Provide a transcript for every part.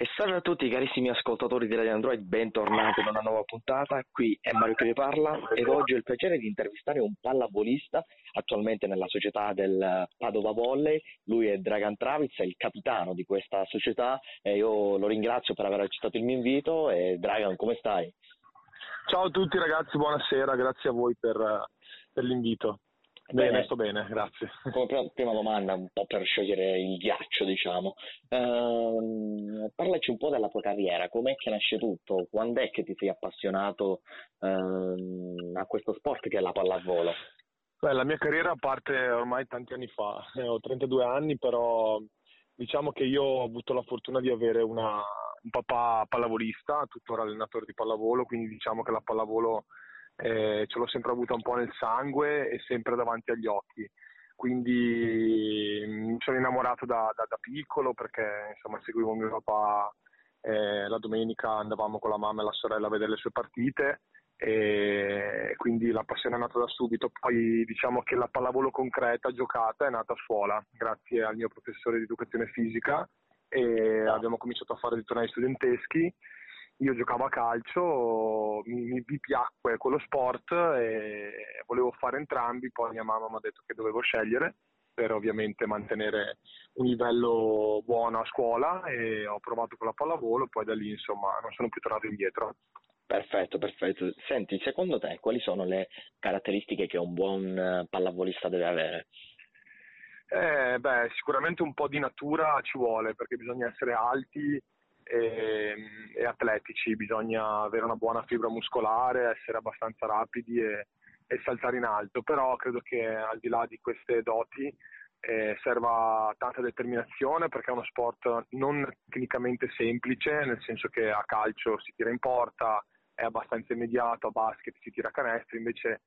E salve a tutti carissimi ascoltatori di Radio Android, bentornati in una nuova puntata. Qui è Mario che vi parla ed oggi ho il piacere di intervistare un pallavolista attualmente nella società del Padova Volley. Lui è Dragan Traviz, è il capitano di questa società e io lo ringrazio per aver accettato il mio invito. E Dragan, come stai? Ciao a tutti ragazzi, buonasera, grazie a voi per, per l'invito. Bene, bene, sto bene, grazie. Come prima domanda, un po' per sciogliere il ghiaccio, diciamo, uh, parlaci un po' della tua carriera, com'è che nasce tutto? Quando è che ti sei appassionato uh, a questo sport che è la pallavolo? Beh, la mia carriera parte ormai tanti anni fa, eh, ho 32 anni, però diciamo che io ho avuto la fortuna di avere una, un papà pallavolista, tuttora allenatore di pallavolo, quindi diciamo che la pallavolo eh, ce l'ho sempre avuta un po' nel sangue e sempre davanti agli occhi. Quindi mi sono innamorato da, da, da piccolo perché insomma, seguivo mio papà eh, la domenica, andavamo con la mamma e la sorella a vedere le sue partite e quindi la passione è nata da subito. Poi diciamo che la pallavolo concreta, giocata, è nata a scuola grazie al mio professore di educazione fisica e abbiamo cominciato a fare dei tornei studenteschi io giocavo a calcio, mi, mi, mi, piacque quello sport e volevo fare entrambi, poi mia mamma mi ha detto che dovevo scegliere per ovviamente mantenere un livello buono a scuola e ho provato con la pallavolo e poi da lì insomma non sono più tornato indietro. Perfetto, perfetto. Senti, secondo te quali sono le caratteristiche che un buon eh, pallavolista deve avere? Eh, beh, sicuramente un po' di natura ci vuole perché bisogna essere alti, e, e, atletici, bisogna avere una buona fibra muscolare, essere abbastanza rapidi e, e saltare in alto, però credo che al di là di queste doti eh, serva tanta determinazione perché è uno sport non tecnicamente semplice, nel senso che a calcio si tira in porta, è abbastanza immediato, a basket si tira a canestro, invece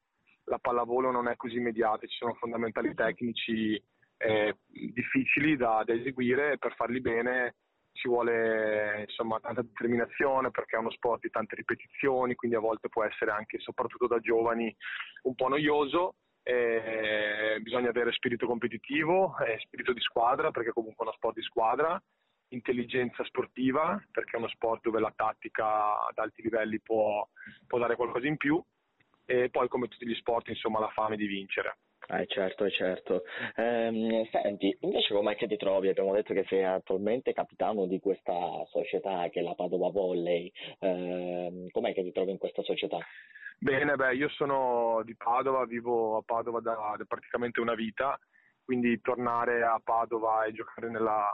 la pallavolo non è così immediata, ci sono fondamentali tecnici eh, difficili da, da eseguire e per farli bene ci vuole insomma tanta determinazione perché è uno sport di tante ripetizioni, quindi a volte può essere anche, soprattutto da giovani, un po' noioso. Eh, bisogna avere spirito competitivo, eh, spirito di squadra perché comunque è uno sport di squadra, intelligenza sportiva perché è uno sport dove la tattica ad alti livelli può, può dare qualcosa in più e poi come tutti gli sport insomma la fame di vincere. Eh certo, certo. Ehm, senti, invece com'è che ti trovi? Abbiamo detto che sei attualmente capitano di questa società che è la Padova Volley. Ehm, com'è che ti trovi in questa società? Bene, beh, io sono di Padova, vivo a Padova da, da praticamente una vita, quindi tornare a Padova e giocare nella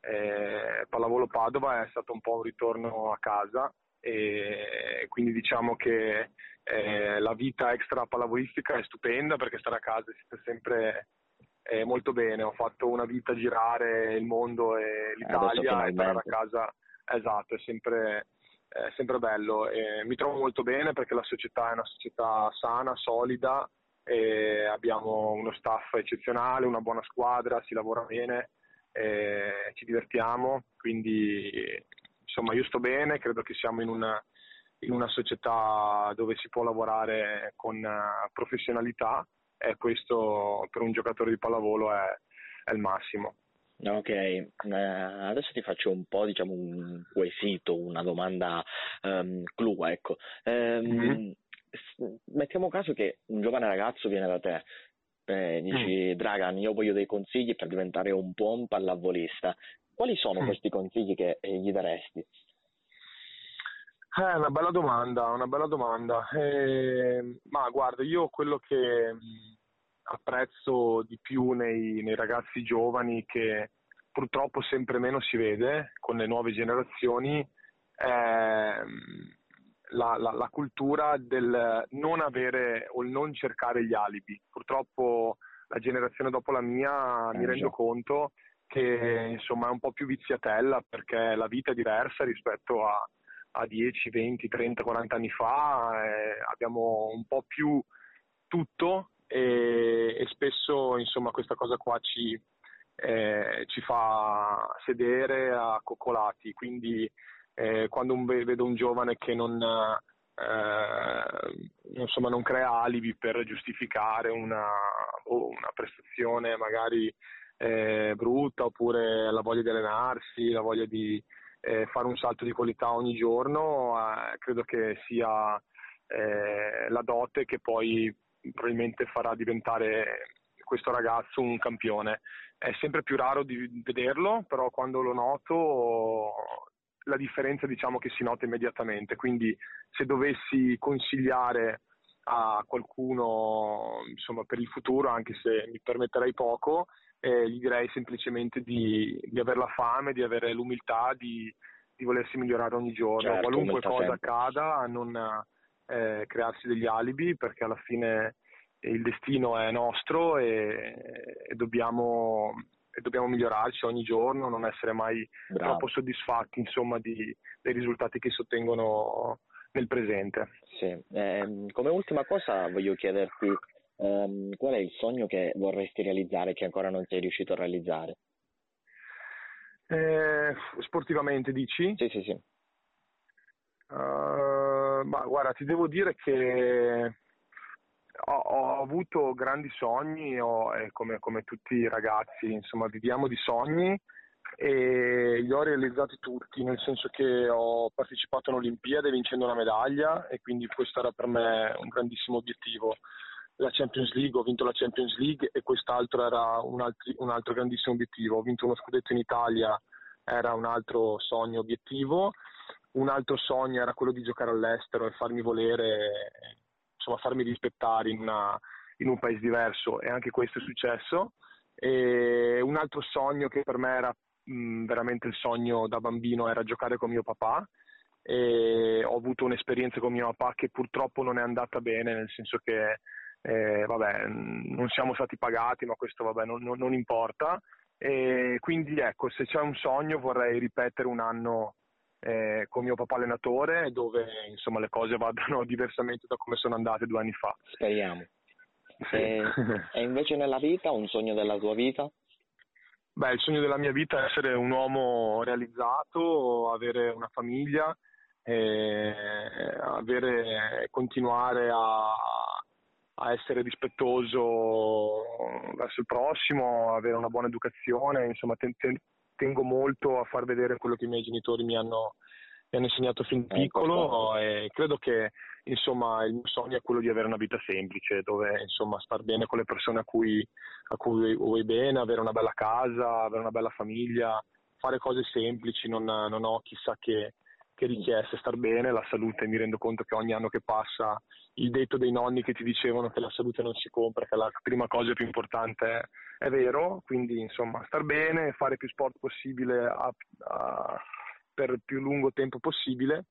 eh, Pallavolo Padova è stato un po' un ritorno a casa e quindi diciamo che eh, la vita extra pallavolistica è stupenda perché stare a casa si sta sempre eh, molto bene. Ho fatto una vita girare il mondo e l'Italia e tornare a casa, esatto, è sempre, è sempre bello. E mi trovo molto bene perché la società è una società sana, solida, abbiamo uno staff eccezionale, una buona squadra, si lavora bene, ci divertiamo, quindi insomma io sto bene, credo che siamo in una in una società dove si può lavorare con uh, professionalità e questo per un giocatore di pallavolo è, è il massimo. Ok, eh, adesso ti faccio un po' diciamo un quesito, una domanda um, clou, ecco. Um, mm-hmm. Mettiamo caso che un giovane ragazzo viene da te, eh, dici mm. Dragan, io voglio dei consigli per diventare un buon pallavolista. Quali sono mm. questi consigli che eh, gli daresti? È eh, una bella domanda, una bella domanda. Eh, ma guarda, io quello che apprezzo di più nei, nei, ragazzi giovani, che purtroppo sempre meno si vede con le nuove generazioni, è la, la, la cultura del non avere o il non cercare gli alibi. Purtroppo la generazione dopo la mia mi rendo conto che insomma è un po' più viziatella perché la vita è diversa rispetto a a 10, 20, 30, 40 anni fa, eh, abbiamo un po' più tutto e, e spesso insomma, questa cosa qua ci, eh, ci fa sedere a coccolati, quindi eh, quando un, vedo un giovane che non, eh, insomma, non crea alibi per giustificare una, oh, una prestazione magari eh, brutta oppure la voglia di allenarsi, la voglia di eh, fare un salto di qualità ogni giorno, eh, credo che sia eh, la dote che poi probabilmente farà diventare questo ragazzo un campione. È sempre più raro di vederlo, però quando lo noto la differenza diciamo che si nota immediatamente, quindi se dovessi consigliare a qualcuno insomma, per il futuro, anche se mi permetterei poco, eh, gli direi semplicemente di, di avere la fame, di avere l'umiltà, di, di volersi migliorare ogni giorno, certo, qualunque cosa sempre. accada, a non eh, crearsi degli alibi, perché alla fine il destino è nostro e, e, dobbiamo, e dobbiamo, migliorarci ogni giorno, non essere mai Bravo. troppo soddisfatti insomma, di, dei risultati che si ottengono nel presente. Sì. Eh, come ultima cosa voglio chiederti ehm, qual è il sogno che vorresti realizzare che ancora non sei riuscito a realizzare? Eh, sportivamente dici? Sì, sì, sì. Uh, ma guarda, ti devo dire che ho, ho avuto grandi sogni, ho, eh, come, come, tutti i ragazzi, insomma, viviamo di sogni e li ho realizzati tutti, nel senso che ho partecipato alle Olimpiadi vincendo una medaglia e quindi questo era per me un grandissimo obiettivo. La Champions League, ho vinto la Champions League e quest'altro era un, altri, un altro grandissimo obiettivo. Ho vinto uno scudetto in Italia, era un altro sogno obiettivo. Un altro sogno era quello di giocare all'estero e farmi volere insomma, farmi rispettare in, una, in, un paese diverso e anche questo è successo. E un altro sogno che per me era mh, veramente il sogno da bambino era giocare con mio papà e ho avuto un'esperienza con mio papà che purtroppo non è andata bene, nel senso che eh, vabbè, non siamo stati pagati, ma questo vabbè, non, non, non importa. E quindi ecco, se c'è un sogno vorrei ripetere un anno eh, con mio papà allenatore dove insomma le cose vadano diversamente da come sono andate due anni fa. Speriamo. Sì. E, e invece nella vita, un sogno della tua vita? Beh, il sogno della mia vita è essere un uomo realizzato, avere una famiglia, avere, continuare a, a, essere rispettoso verso il prossimo, avere una buona educazione, insomma, ten, ten, tengo molto a far vedere quello che i miei genitori mi hanno, mi hanno insegnato fin piccolo e credo che insomma il mio sogno è quello di avere una vita semplice dove insomma star bene con le persone a cui, a cui vuoi bene, avere una bella casa, avere una bella famiglia, fare cose semplici, non, non ho chissà che, che richieste, star bene, la salute mi rendo conto che ogni anno che passa il detto dei nonni che ti dicevano che la salute non si compra, che la prima cosa più importante è, vero, quindi insomma star bene, fare più sport possibile a, a, per più lungo tempo possibile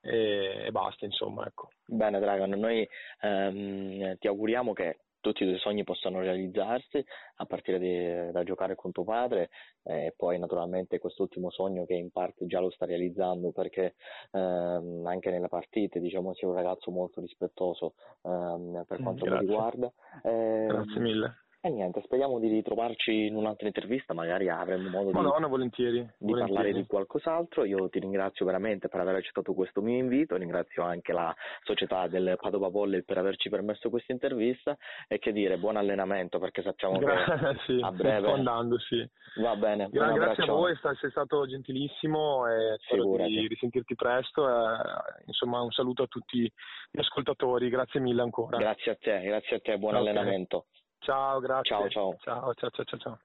e, e basta insomma ecco. Bene Dragon, noi ehm, ti auguriamo che tutti i tuoi sogni possano realizzarsi a partire di, da giocare con tuo padre e poi naturalmente quest'ultimo sogno che in parte già lo sta realizzando perché ehm, anche nelle partite diciamo sei un ragazzo molto rispettoso ehm, per quanto Grazie. mi riguarda. Eh, Grazie mille. E niente, speriamo di ritrovarci in un'altra intervista, magari avremo modo Madonna, di, volentieri, di volentieri. parlare di qualcos'altro. Io ti ringrazio veramente per aver accettato questo mio invito, ringrazio anche la società del Padova Volley per averci permesso questa intervista e che dire, buon allenamento perché sappiamo Gra- che sì, a breve... Sto andando, sì. Va bene. Gra- grazie a voi, sei stato gentilissimo e spero di risentirti presto. E, insomma, un saluto a tutti gli ascoltatori, grazie mille ancora. Grazie a te, grazie a te, buon okay. allenamento. Ciao, grazie. Ciao, ciao. Ciao, ciao, ciao, ciao.